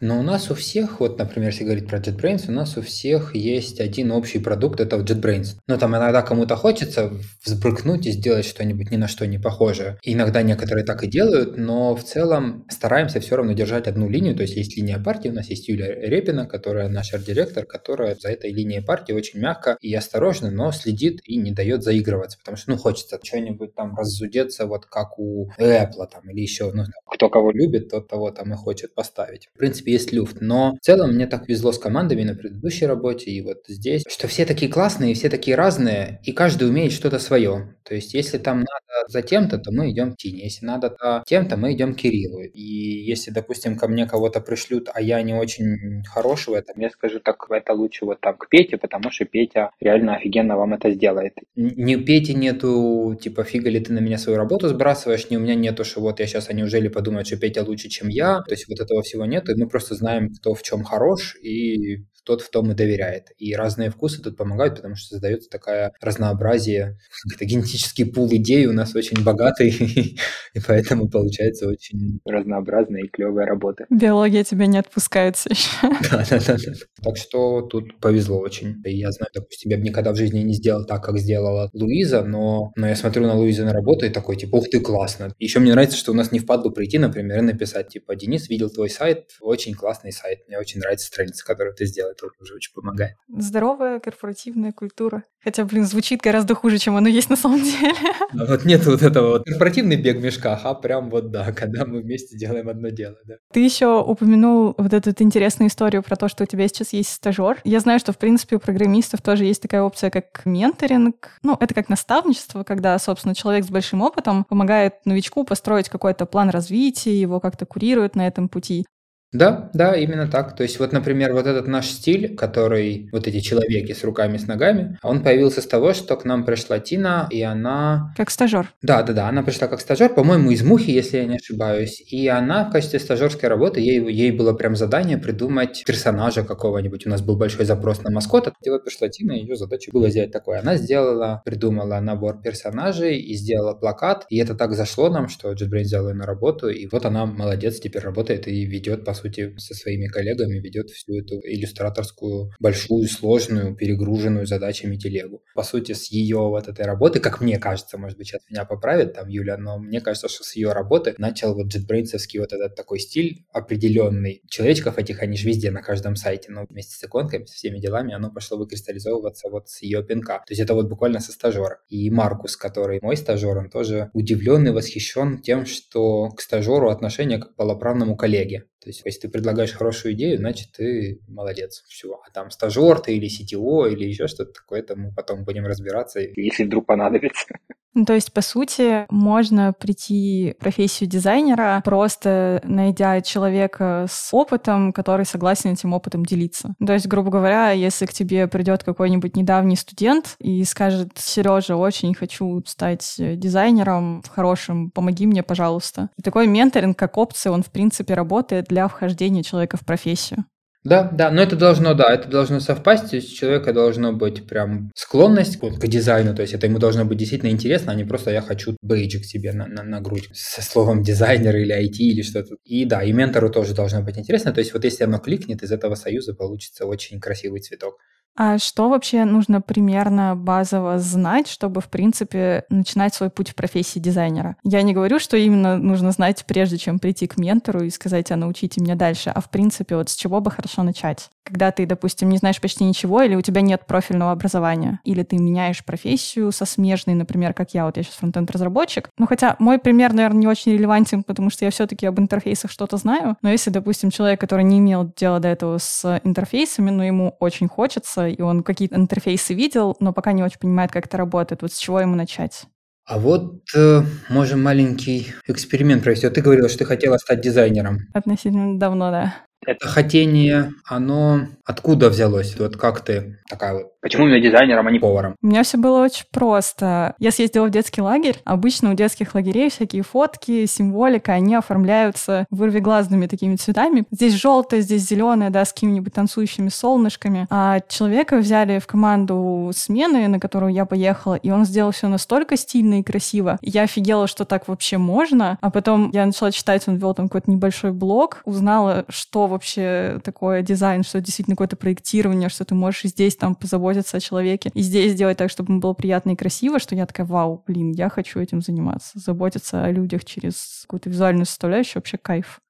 Но у нас у всех, вот, например, если говорить про JetBrains, у нас у всех есть один общий продукт, это JetBrains. Но там иногда кому-то хочется взбрыкнуть и сделать что-нибудь ни на что не похожее. Иногда некоторые так и делают, но в целом стараемся все равно держать одну линию. То есть есть линия партии, у нас есть Юлия Репина, которая наш арт-директор, которая за этой линией партии очень мягко и осторожно, но следит и не дает заигрываться, потому что, ну, хочется что-нибудь там разудеться, вот как у Apple там или еще, ну, кто кого любит, тот того там и хочет поставить. В принципе, есть люфт, но в целом мне так везло с командами на предыдущей работе и вот здесь, что все такие классные, все такие разные, и каждый умеет что-то свое. То есть, если там надо за тем-то, то мы идем к Тине, если надо за тем-то, мы идем к Кириллу. И если, допустим, ко мне кого-то пришлют, а я не очень хороший в этом, я скажу так, это лучше вот там к Пете, потому что Петя реально офигенно вам это сделает. Ни у Пети нету, типа, фига ли ты на меня свою работу сбрасываешь, ни у меня нету, что вот я сейчас, а неужели подумают, что Петя лучше, чем я. То есть вот этого всего нет, и мы просто знаем, кто в чем хорош, и тот в том и доверяет. И разные вкусы тут помогают, потому что создается такая разнообразие, как-то генетический пул идей у нас очень богатый, и поэтому получается очень разнообразная и клевая работа. Биология тебя не отпускает все еще. Да, да, да, да. Так что тут повезло очень. Я знаю, допустим, я бы никогда в жизни не сделал так, как сделала Луиза, но, но я смотрю на Луизу на работу и такой, типа, ух ты, классно. Еще мне нравится, что у нас не впадло прийти, например, и написать, типа, Денис, видел твой сайт, очень классный сайт, мне очень нравится страница, которую ты сделал это уже очень помогает. Здоровая корпоративная культура. Хотя, блин, звучит гораздо хуже, чем оно есть на самом деле. А вот нет вот этого вот корпоративный бег в мешках, а прям вот да, когда мы вместе делаем одно дело, да. Ты еще упомянул вот эту вот интересную историю про то, что у тебя сейчас есть стажер. Я знаю, что, в принципе, у программистов тоже есть такая опция, как менторинг. Ну, это как наставничество, когда, собственно, человек с большим опытом помогает новичку построить какой-то план развития, его как-то курирует на этом пути. Да, да, именно так. То есть вот, например, вот этот наш стиль, который вот эти человеки с руками, с ногами, он появился с того, что к нам пришла Тина, и она... Как стажер. Да, да, да, она пришла как стажер, по-моему, из Мухи, если я не ошибаюсь. И она в качестве стажерской работы, ей, ей было прям задание придумать персонажа какого-нибудь. У нас был большой запрос на маскота. И вот пришла Тина, ее задача была сделать такое. Она сделала, придумала набор персонажей и сделала плакат. И это так зашло нам, что JetBrains взял ее на работу. И вот она молодец, теперь работает и ведет, по сути, со своими коллегами ведет всю эту иллюстраторскую, большую, сложную, перегруженную задачами телегу. По сути, с ее вот этой работы, как мне кажется, может быть, сейчас меня поправит там Юля, но мне кажется, что с ее работы начал вот JetBrains вот этот такой стиль определенный. Человечков этих, они же везде, на каждом сайте, но вместе с иконками, со всеми делами, оно пошло выкристаллизовываться вот с ее пинка. То есть это вот буквально со стажера. И Маркус, который мой стажер, он тоже удивлен и восхищен тем, что к стажеру отношение как к полноправному коллеге. То есть, если ты предлагаешь хорошую идею, значит, ты молодец. Все. А там стажер ты или CTO или еще что-то такое, это мы потом будем разбираться, если вдруг понадобится. Ну, то есть, по сути, можно прийти в профессию дизайнера, просто найдя человека с опытом, который согласен этим опытом делиться. То есть, грубо говоря, если к тебе придет какой-нибудь недавний студент и скажет, Сережа, очень хочу стать дизайнером хорошим, помоги мне, пожалуйста. И такой менторинг как опция, он, в принципе, работает для вхождения человека в профессию. Да, да, но это должно, да, это должно совпасть, то есть у человека должно быть прям склонность к, к дизайну, то есть это ему должно быть действительно интересно, а не просто я хочу бейджик себе на, на, на грудь со словом дизайнер или IT или что-то. И да, и ментору тоже должно быть интересно, то есть вот если оно кликнет, из этого союза получится очень красивый цветок. А что вообще нужно примерно базово знать, чтобы, в принципе, начинать свой путь в профессии дизайнера? Я не говорю, что именно нужно знать, прежде чем прийти к ментору и сказать, а научите меня дальше, а в принципе, вот с чего бы хорошо начать? Когда ты, допустим, не знаешь почти ничего, или у тебя нет профильного образования, или ты меняешь профессию со смежной, например, как я, вот я сейчас фронтенд-разработчик. Ну, хотя мой пример, наверное, не очень релевантен, потому что я все-таки об интерфейсах что-то знаю, но если, допустим, человек, который не имел дела до этого с интерфейсами, но ему очень хочется, и он какие-то интерфейсы видел, но пока не очень понимает, как это работает. Вот с чего ему начать? А вот э, можем маленький эксперимент провести. Вот ты говорила, что ты хотела стать дизайнером. Относительно давно, да. Это хотение, оно откуда взялось? Вот как ты такая вот Почему именно дизайнером, а не поваром? У меня все было очень просто. Я съездила в детский лагерь. Обычно у детских лагерей всякие фотки, символика, они оформляются вырвиглазными такими цветами. Здесь желтое, здесь зеленое, да, с какими-нибудь танцующими солнышками. А человека взяли в команду смены, на которую я поехала, и он сделал все настолько стильно и красиво. Я офигела, что так вообще можно. А потом я начала читать, он вел там какой-то небольшой блог, узнала, что вообще такое дизайн, что действительно какое-то проектирование, что ты можешь здесь там позаботиться заботиться о человеке и здесь сделать так, чтобы ему было приятно и красиво, что я такая, вау, блин, я хочу этим заниматься. Заботиться о людях через какую-то визуальную составляющую, вообще кайф.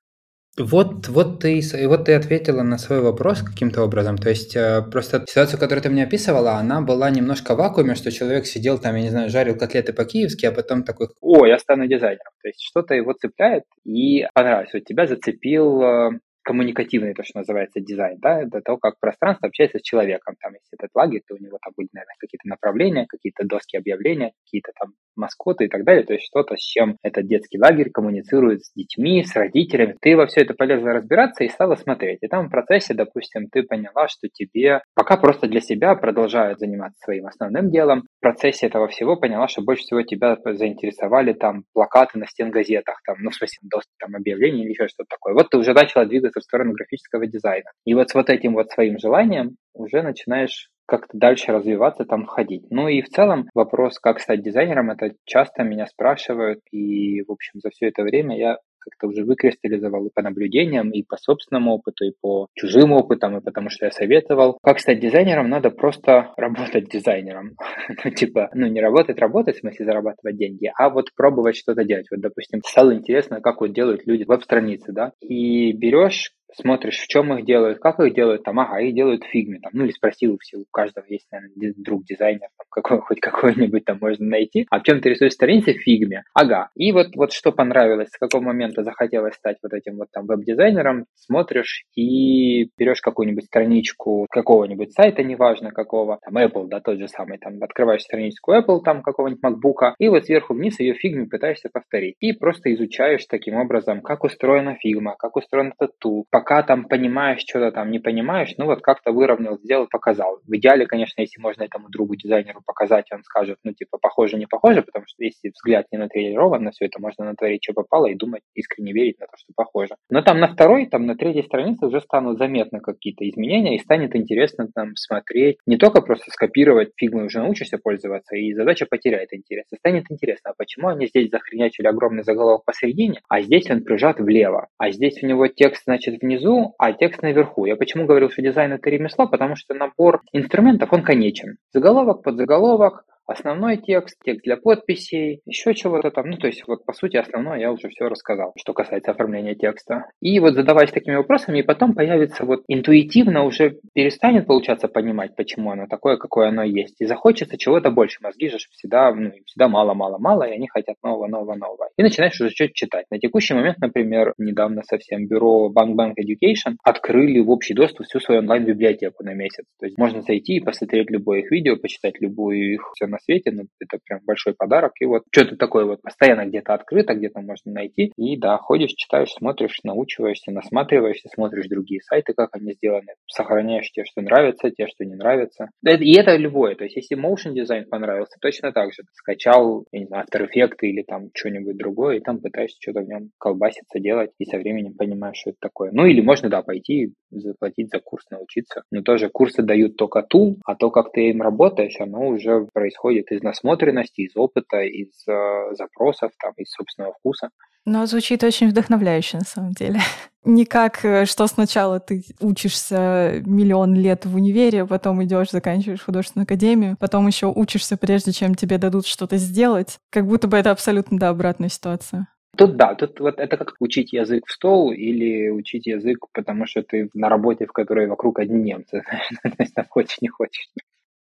Вот, вот, ты, вот ты ответила на свой вопрос каким-то образом. То есть э, просто ситуация, которую ты мне описывала, она была немножко в вакууме, что человек сидел там, я не знаю, жарил котлеты по-киевски, а потом такой, о, я стану дизайнером. То есть что-то его цепляет и понравилось. Вот тебя зацепил э, коммуникативный, то, что называется, дизайн, да, это то, как пространство общается с человеком. Там, если этот лагерь, то у него там будет, наверное, какие-то направления, какие-то доски объявления, какие-то там маскоты и так далее. То есть что-то, с чем этот детский лагерь коммуницирует с детьми, с родителями. Ты во все это полезла разбираться и стала смотреть. И там в процессе, допустим, ты поняла, что тебе пока просто для себя продолжают заниматься своим основным делом. В процессе этого всего поняла, что больше всего тебя заинтересовали там плакаты на стен газетах, там, ну, в смысле, доски там объявлений или еще что-то такое. Вот ты уже начала двигаться в сторону графического дизайна. И вот с вот этим вот своим желанием уже начинаешь как-то дальше развиваться, там ходить. Ну и в целом вопрос, как стать дизайнером, это часто меня спрашивают, и, в общем, за все это время я как-то уже выкристаллизовал и по наблюдениям, и по собственному опыту, и по чужим опытам, и потому что я советовал. Как стать дизайнером? Надо просто работать дизайнером. ну, типа, ну, не работать, работать, в смысле зарабатывать деньги, а вот пробовать что-то делать. Вот, допустим, стало интересно, как вот делают люди веб-страницы, да, и берешь смотришь, в чем их делают, как их делают, там, ага, их делают в фигме, там, ну или спросил все, у каждого есть, наверное, друг дизайнер, там, какой, хоть какой-нибудь там можно найти, а в чем ты рисуешь страницы в фигме, ага, и вот, вот что понравилось, с какого момента захотелось стать вот этим вот там веб-дизайнером, смотришь и берешь какую-нибудь страничку какого-нибудь сайта, неважно какого, там Apple, да, тот же самый, там, открываешь страничку Apple, там, какого-нибудь MacBook, и вот сверху вниз ее в фигме пытаешься повторить, и просто изучаешь таким образом, как устроена фигма, как устроен этот тул, пока там понимаешь что-то там не понимаешь, ну вот как-то выровнял, сделал, показал. В идеале, конечно, если можно этому другу дизайнеру показать, он скажет, ну типа похоже, не похоже, потому что если взгляд не натренирован на все это, можно натворить, что попало, и думать, искренне верить на то, что похоже. Но там на второй, там на третьей странице уже станут заметны какие-то изменения, и станет интересно там смотреть, не только просто скопировать, фигмой уже научишься пользоваться, и задача потеряет интерес. И станет интересно, а почему они здесь захренячили огромный заголовок посередине, а здесь он прижат влево, а здесь у него текст, значит, внизу а текст наверху. Я почему говорил, что дизайн это ремесло? Потому что набор инструментов, он конечен. Заголовок, подзаголовок, основной текст, текст для подписей, еще чего-то там. Ну, то есть, вот, по сути, основное я уже все рассказал, что касается оформления текста. И вот задаваясь такими вопросами, и потом появится вот интуитивно уже перестанет получаться понимать, почему оно такое, какое оно есть. И захочется чего-то больше. Мозги же всегда, ну, всегда мало-мало-мало, и они хотят нового, нового, нового. И начинаешь уже что-то читать. На текущий момент, например, недавно совсем бюро Bank Bank Education открыли в общий доступ всю свою онлайн-библиотеку на месяц. То есть можно зайти и посмотреть любое их видео, почитать любую их все на свете, ну, это прям большой подарок. И вот что-то такое вот постоянно где-то открыто, где-то можно найти. И да, ходишь, читаешь, смотришь, научиваешься, насматриваешься, смотришь другие сайты, как они сделаны, сохраняешь те, что нравятся, те, что не нравятся. И это любое. То есть, если motion дизайн понравился, точно так же. Скачал, я не знаю, After Effects или там что-нибудь другое, и там пытаешься что-то в нем колбаситься, делать, и со временем понимаешь, что это такое. Ну, или можно, да, пойти заплатить за курс, научиться. Но тоже курсы дают только тул, а то, как ты им работаешь, оно уже происходит из насмотренности, из опыта, из э, запросов, там, из собственного вкуса. Но звучит очень вдохновляюще на самом деле. Не как, э, что сначала ты учишься миллион лет в универе, потом идешь, заканчиваешь художественную академию, потом еще учишься, прежде чем тебе дадут что-то сделать. Как будто бы это абсолютно да, обратная ситуация. Тут да, тут вот это как учить язык в стол или учить язык, потому что ты на работе, в которой вокруг одни немцы, там хочешь, не хочешь.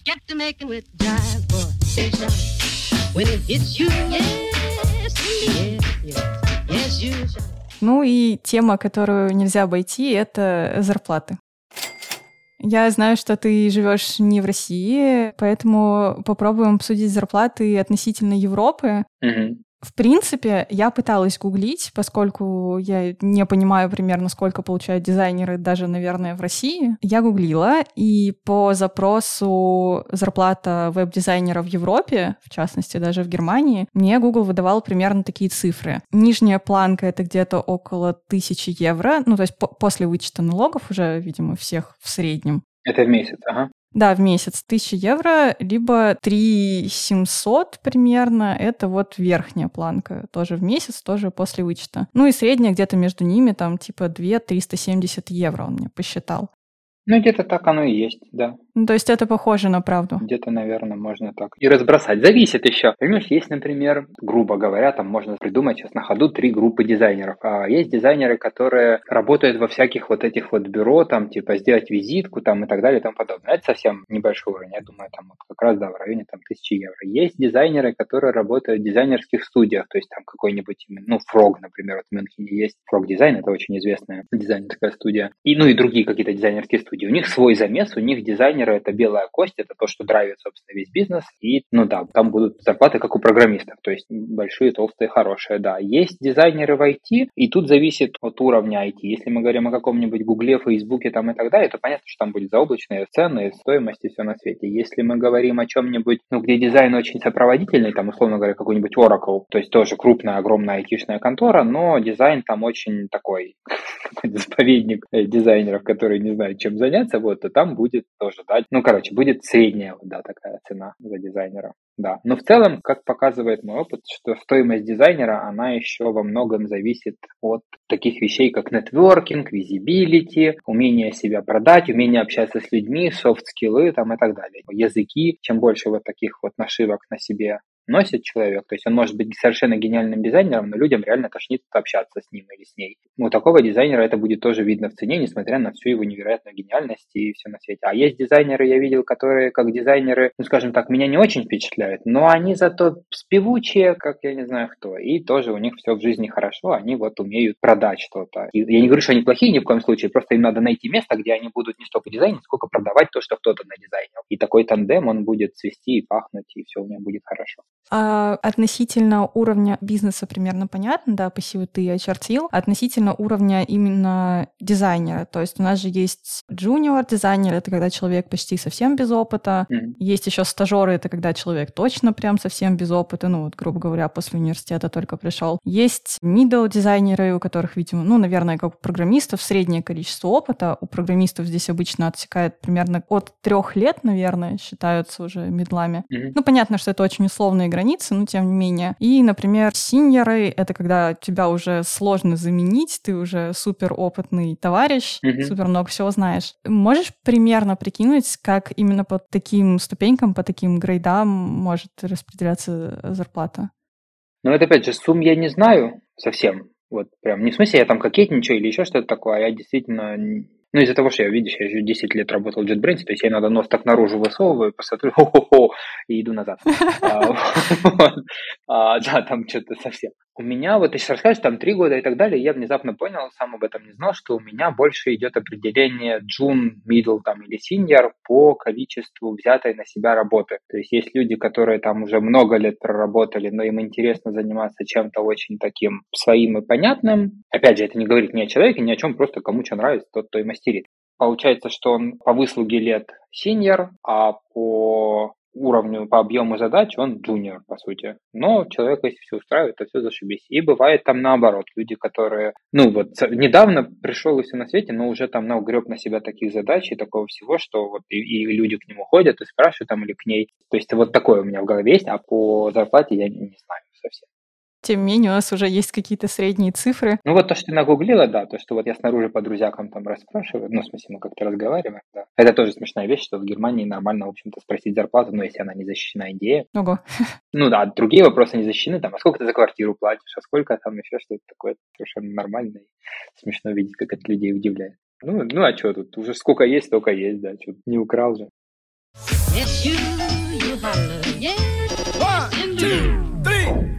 Get to making with jive, boy. When it hits you, yes, yes, yes, yes, you Ну и тема, которую нельзя обойти, это зарплаты. Я знаю, что ты живешь не в России, поэтому попробуем обсудить зарплаты относительно Европы. Угу. В принципе, я пыталась гуглить, поскольку я не понимаю примерно, сколько получают дизайнеры даже, наверное, в России. Я гуглила, и по запросу зарплата веб-дизайнера в Европе, в частности, даже в Германии, мне Google выдавал примерно такие цифры. Нижняя планка — это где-то около тысячи евро, ну, то есть по после вычета налогов уже, видимо, всех в среднем. Это в месяц, ага. Да, в месяц 1000 евро, либо 3 700 примерно, это вот верхняя планка, тоже в месяц, тоже после вычета. Ну и средняя где-то между ними, там типа 2 370 евро он мне посчитал. Ну, где-то так оно и есть, да. Ну, то есть это похоже на правду. Где-то, наверное, можно так. И разбросать. Зависит еще. Понимаешь, есть, например, грубо говоря, там можно придумать сейчас на ходу три группы дизайнеров. А есть дизайнеры, которые работают во всяких вот этих вот бюро, там, типа, сделать визитку, там, и так далее, и тому подобное. Это совсем небольшой уровень. Я думаю, там, вот как раз, да, в районе, там, тысячи евро. Есть дизайнеры, которые работают в дизайнерских студиях, то есть там какой-нибудь, ну, Frog, например, вот в Мюнхене есть Frog Design, это очень известная дизайнерская студия. И, ну, и другие какие-то дизайнерские студии. У них свой замес, у них дизайнеры это белая кость, это то, что драйвит, собственно, весь бизнес. И, ну да, там будут зарплаты, как у программистов, то есть большие, толстые, хорошие, да. Есть дизайнеры в IT, и тут зависит от уровня IT. Если мы говорим о каком-нибудь Гугле, Фейсбуке там и так далее, то понятно, что там будет заоблачные цены, стоимости, все на свете. Если мы говорим о чем-нибудь, ну, где дизайн очень сопроводительный, там, условно говоря, какой-нибудь Oracle, то есть тоже крупная, огромная айтишная контора, но дизайн там очень такой, заповедник э, дизайнеров, которые не знают, чем заняться, вот, то там будет тоже, да, ну, короче, будет средняя, да, такая цена за дизайнера. Да, но в целом, как показывает мой опыт, что стоимость дизайнера, она еще во многом зависит от таких вещей, как нетворкинг, визибилити, умение себя продать, умение общаться с людьми, софт-скиллы там и так далее. Языки, чем больше вот таких вот нашивок на себе носит человек. То есть он может быть совершенно гениальным дизайнером, но людям реально тошнит общаться с ним или с ней. У такого дизайнера это будет тоже видно в цене, несмотря на всю его невероятную гениальность и все на свете. А есть дизайнеры, я видел, которые как дизайнеры, ну скажем так, меня не очень впечатляют, но они зато спевучие, как я не знаю кто. И тоже у них все в жизни хорошо, они вот умеют продать что-то. И я не говорю, что они плохие ни в коем случае, просто им надо найти место, где они будут не столько дизайнить, сколько продавать то, что кто-то надизайнил. И такой тандем, он будет цвести и пахнуть, и все у него будет хорошо. А относительно уровня бизнеса примерно понятно, да, пассивы ты очертил. Относительно уровня именно дизайнера, то есть у нас же есть junior дизайнер, это когда человек почти совсем без опыта. Mm-hmm. Есть еще стажеры, это когда человек точно прям совсем без опыта, ну вот, грубо говоря, после университета только пришел. Есть middle дизайнеры, у которых, видимо, ну, наверное, как у программистов, среднее количество опыта. У программистов здесь обычно отсекает примерно от трех лет, наверное, считаются уже медлами. Mm-hmm. Ну, понятно, что это очень условные границы, но тем не менее. И, например, синьоры — это когда тебя уже сложно заменить, ты уже супер опытный товарищ, mm-hmm. супер много всего знаешь. Можешь примерно прикинуть, как именно по таким ступенькам, по таким грейдам может распределяться зарплата? Ну, это опять же, сумм я не знаю совсем. Вот прям не в смысле я там кокетничаю или еще что-то такое, а я действительно ну, из-за того, что я, видишь, я еще 10 лет работал в JetBrains, то есть я надо нос так наружу высовываю, посмотрю, хо-хо-хо, и иду назад. А, а, да, там что-то совсем. У меня, вот если рассказать, там три года и так далее, я внезапно понял, сам об этом не знал, что у меня больше идет определение джун, middle там, или senior по количеству взятой на себя работы. То есть есть люди, которые там уже много лет проработали, но им интересно заниматься чем-то очень таким своим и понятным. Опять же, это не говорит ни о человеке, ни о чем, просто кому что нравится, тот, кто и мастерит. Получается, что он по выслуге лет senior, а по уровню, по объему задач он джуниор, по сути. Но человека, если все устраивает, то все зашибись. И бывает там наоборот, люди, которые, ну вот, недавно пришел и все на свете, но уже там нагреб на себя таких задач и такого всего, что вот и, и люди к нему ходят и спрашивают там или к ней. То есть вот такое у меня в голове есть, а по зарплате я не, не знаю совсем. Тем не менее, у нас уже есть какие-то средние цифры. Ну вот то, что ты нагуглила, да, то, что вот я снаружи по друзьякам там расспрашиваю, ну, в смысле, мы как-то разговариваем, да. Это тоже смешная вещь, что в Германии нормально, в общем-то, спросить зарплату, но если она не защищена идея. Ого. Ну да, другие вопросы не защищены, там, а сколько ты за квартиру платишь, а сколько там еще что-то такое, совершенно нормально и смешно видеть, как это людей удивляет. Ну, ну а что тут, уже сколько есть, столько есть, да, что не украл же. Yes, you, you One, two, three.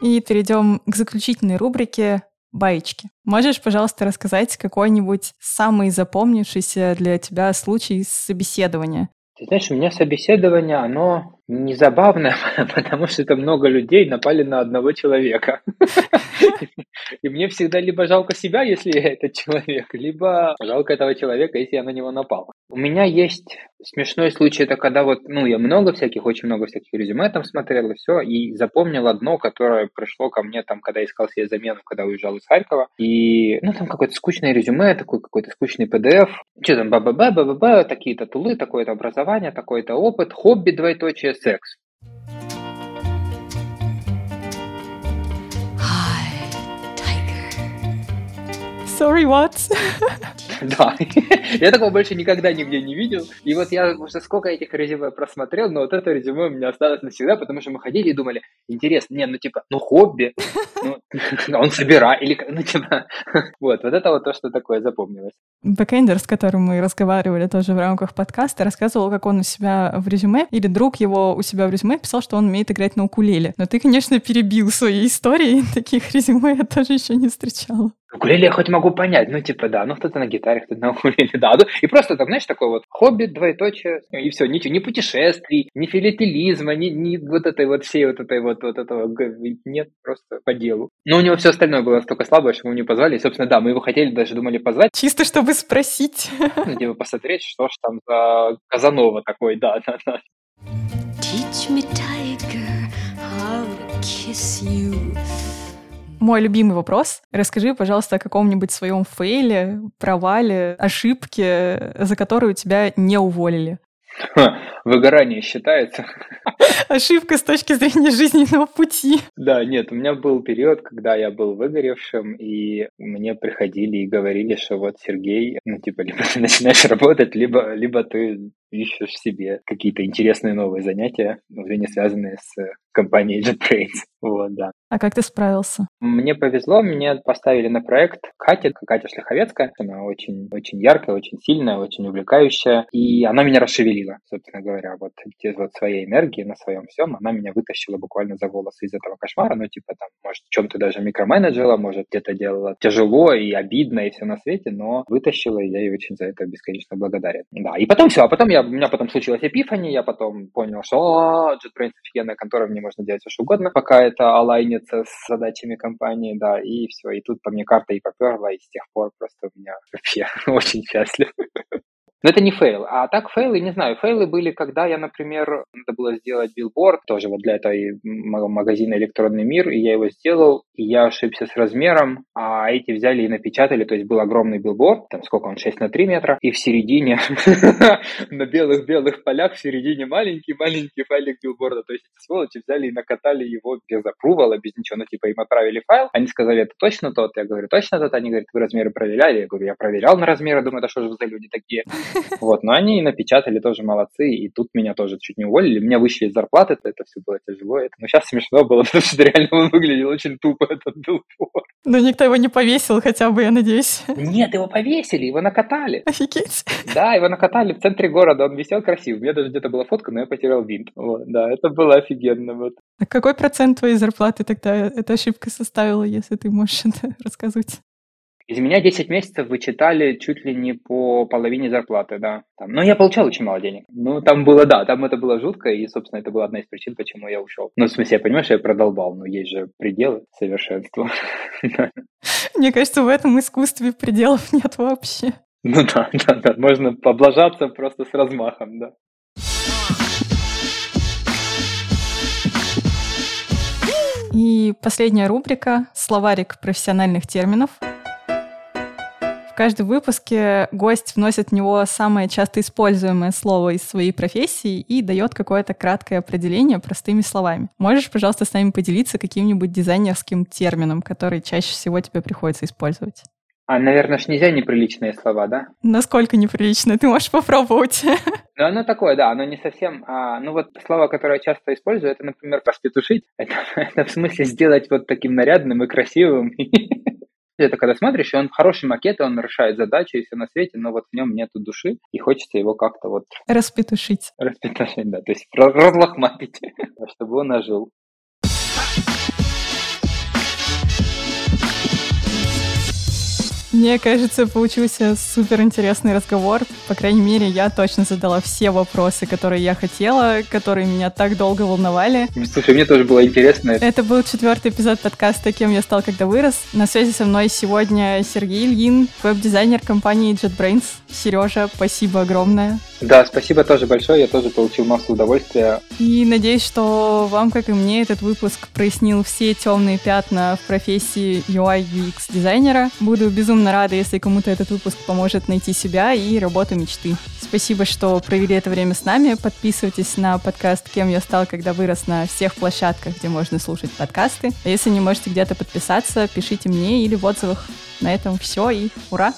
И перейдем к заключительной рубрике баечки. Можешь, пожалуйста, рассказать какой-нибудь самый запомнившийся для тебя случай собеседования? Ты знаешь, у меня собеседование, оно не забавно, потому что это много людей напали на одного человека. И мне всегда либо жалко себя, если я этот человек, либо жалко этого человека, если я на него напал. У меня есть смешной случай, это когда вот, ну, я много всяких, очень много всяких резюме там смотрел и все, и запомнил одно, которое пришло ко мне там, когда искал себе замену, когда уезжал из Харькова, и, ну, там какое-то скучное резюме, такой какой-то скучный PDF, что там, ба-ба-ба, ба-ба-ба, такие-то тулы, такое-то образование, такой-то опыт, хобби, двоеточие, six. Sorry, what? Да, я такого больше никогда нигде не видел. И вот я уже сколько этих резюме просмотрел, но вот это резюме у меня осталось навсегда, потому что мы ходили и думали, интересно, не, ну типа, ну хобби, ну, он собирает, или, ну типа, вот, вот это вот то, что такое запомнилось. Бэкэндер, с которым мы разговаривали тоже в рамках подкаста, рассказывал, как он у себя в резюме, или друг его у себя в резюме писал, что он умеет играть на укулеле. Но ты, конечно, перебил свои истории, таких резюме я тоже еще не встречала. Укулеле я хоть могу понять, ну, типа, да, ну, кто-то на гитаре, кто-то на укулеле, да. Ну, и просто, там, знаешь, такой вот хобби, двоеточие, и все, ничего, ни путешествий, ни филателизма, ни, ни вот этой вот всей вот этой вот, вот этого, нет, просто по делу. Но у него все остальное было столько слабое, что мы его не позвали, и, собственно, да, мы его хотели, даже думали позвать. Чисто чтобы спросить. Ну, типа, посмотреть, что ж там за Казанова такой, да, да, да. Teach me, tiger, how to kiss you. Мой любимый вопрос. Расскажи, пожалуйста, о каком-нибудь своем фейле, провале, ошибке, за которую тебя не уволили. Выгорание считается. Ошибка с точки зрения жизненного пути. Да, нет, у меня был период, когда я был выгоревшим, и мне приходили и говорили, что вот, Сергей, ну, типа, либо ты начинаешь работать, либо, либо ты ищешь себе какие-то интересные новые занятия, уже не связанные с компанией JetBrains. Вот, да. А как ты справился? Мне повезло, меня поставили на проект Катя, Катя Шлиховецкая. Она очень, очень яркая, очень сильная, очень увлекающая. И она меня расшевелила, собственно говоря. Вот без вот своей энергии на своем всем, она меня вытащила буквально за волосы из этого кошмара. Ну, типа там, может, в чем-то даже микроменеджера, может, где-то делала тяжело и обидно, и все на свете, но вытащила, и я ей очень за это бесконечно благодарен. Да, и потом все, а потом я, у меня потом случилась эпифания, я потом понял, что JetBrains офигенная контора, мне можно делать все что угодно, пока это алайнится с задачами компании, да, и все, и тут по мне карта и поперла, и с тех пор просто у меня вообще очень счастлив. Но это не фейл. А так фейлы, не знаю, фейлы были, когда я, например, надо было сделать билборд, тоже вот для этой магазина «Электронный мир», и я его сделал, и я ошибся с размером, а эти взяли и напечатали, то есть был огромный билборд, там сколько он, 6 на 3 метра, и в середине, на белых-белых полях, в середине маленький-маленький файлик билборда, то есть эти сволочи взяли и накатали его без approval а, без ничего, ну типа им отправили файл, они сказали, это точно тот, я говорю, точно тот, они говорят, вы размеры проверяли, я говорю, я проверял на размеры, думаю, это что же за люди такие, вот, но они напечатали тоже молодцы, и тут меня тоже чуть не уволили. Меня вышли из зарплаты, это, это все было тяжело. Это, но сейчас смешно было, потому что реально он выглядел очень тупо, этот билборд. Но никто его не повесил хотя бы, я надеюсь. Нет, его повесили, его накатали. Офигеть. Да, его накатали в центре города, он висел красиво. У меня даже где-то была фотка, но я потерял винт. Вот, да, это было офигенно. Вот. А какой процент твоей зарплаты тогда эта ошибка составила, если ты можешь это рассказать? Из меня 10 месяцев вычитали чуть ли не по половине зарплаты, да. Там. Но я получал очень мало денег. Ну, там было, да, там это было жутко, и, собственно, это была одна из причин, почему я ушел. Ну, в смысле, я понимаю, что я продолбал, но есть же пределы совершенства. Мне кажется, в этом искусстве пределов нет вообще. Ну да, да, да, можно поблажаться просто с размахом, да. И последняя рубрика «Словарик профессиональных терминов» каждом выпуске гость вносит в него самое часто используемое слово из своей профессии и дает какое-то краткое определение простыми словами. Можешь, пожалуйста, с нами поделиться каким-нибудь дизайнерским термином, который чаще всего тебе приходится использовать? А, наверное, ж нельзя неприличные слова, да? Насколько неприличные? Ты можешь попробовать. Ну, оно такое, да, оно не совсем... А, ну, вот слова, которые я часто использую, это, например, проститушить. Это, это в смысле сделать вот таким нарядным и красивым. Это когда смотришь, и он хороший макет, и он решает задачи и все на свете, но вот в нем нету души, и хочется его как-то вот... Распетушить. Распетушить, да, то есть разлохматить, чтобы он ожил. Мне кажется, получился супер интересный разговор. По крайней мере, я точно задала все вопросы, которые я хотела, которые меня так долго волновали. Слушай, мне тоже было интересно. Это был четвертый эпизод подкаста «Кем я стал, когда вырос». На связи со мной сегодня Сергей Ильин, веб-дизайнер компании JetBrains. Сережа, спасибо огромное. Да, спасибо тоже большое, я тоже получил массу удовольствия. И надеюсь, что вам, как и мне, этот выпуск прояснил все темные пятна в профессии UI UX дизайнера. Буду безумно рада, если кому-то этот выпуск поможет найти себя и работу мечты. Спасибо, что провели это время с нами. Подписывайтесь на подкаст «Кем я стал, когда вырос» на всех площадках, где можно слушать подкасты. А если не можете где-то подписаться, пишите мне или в отзывах. На этом все и ура!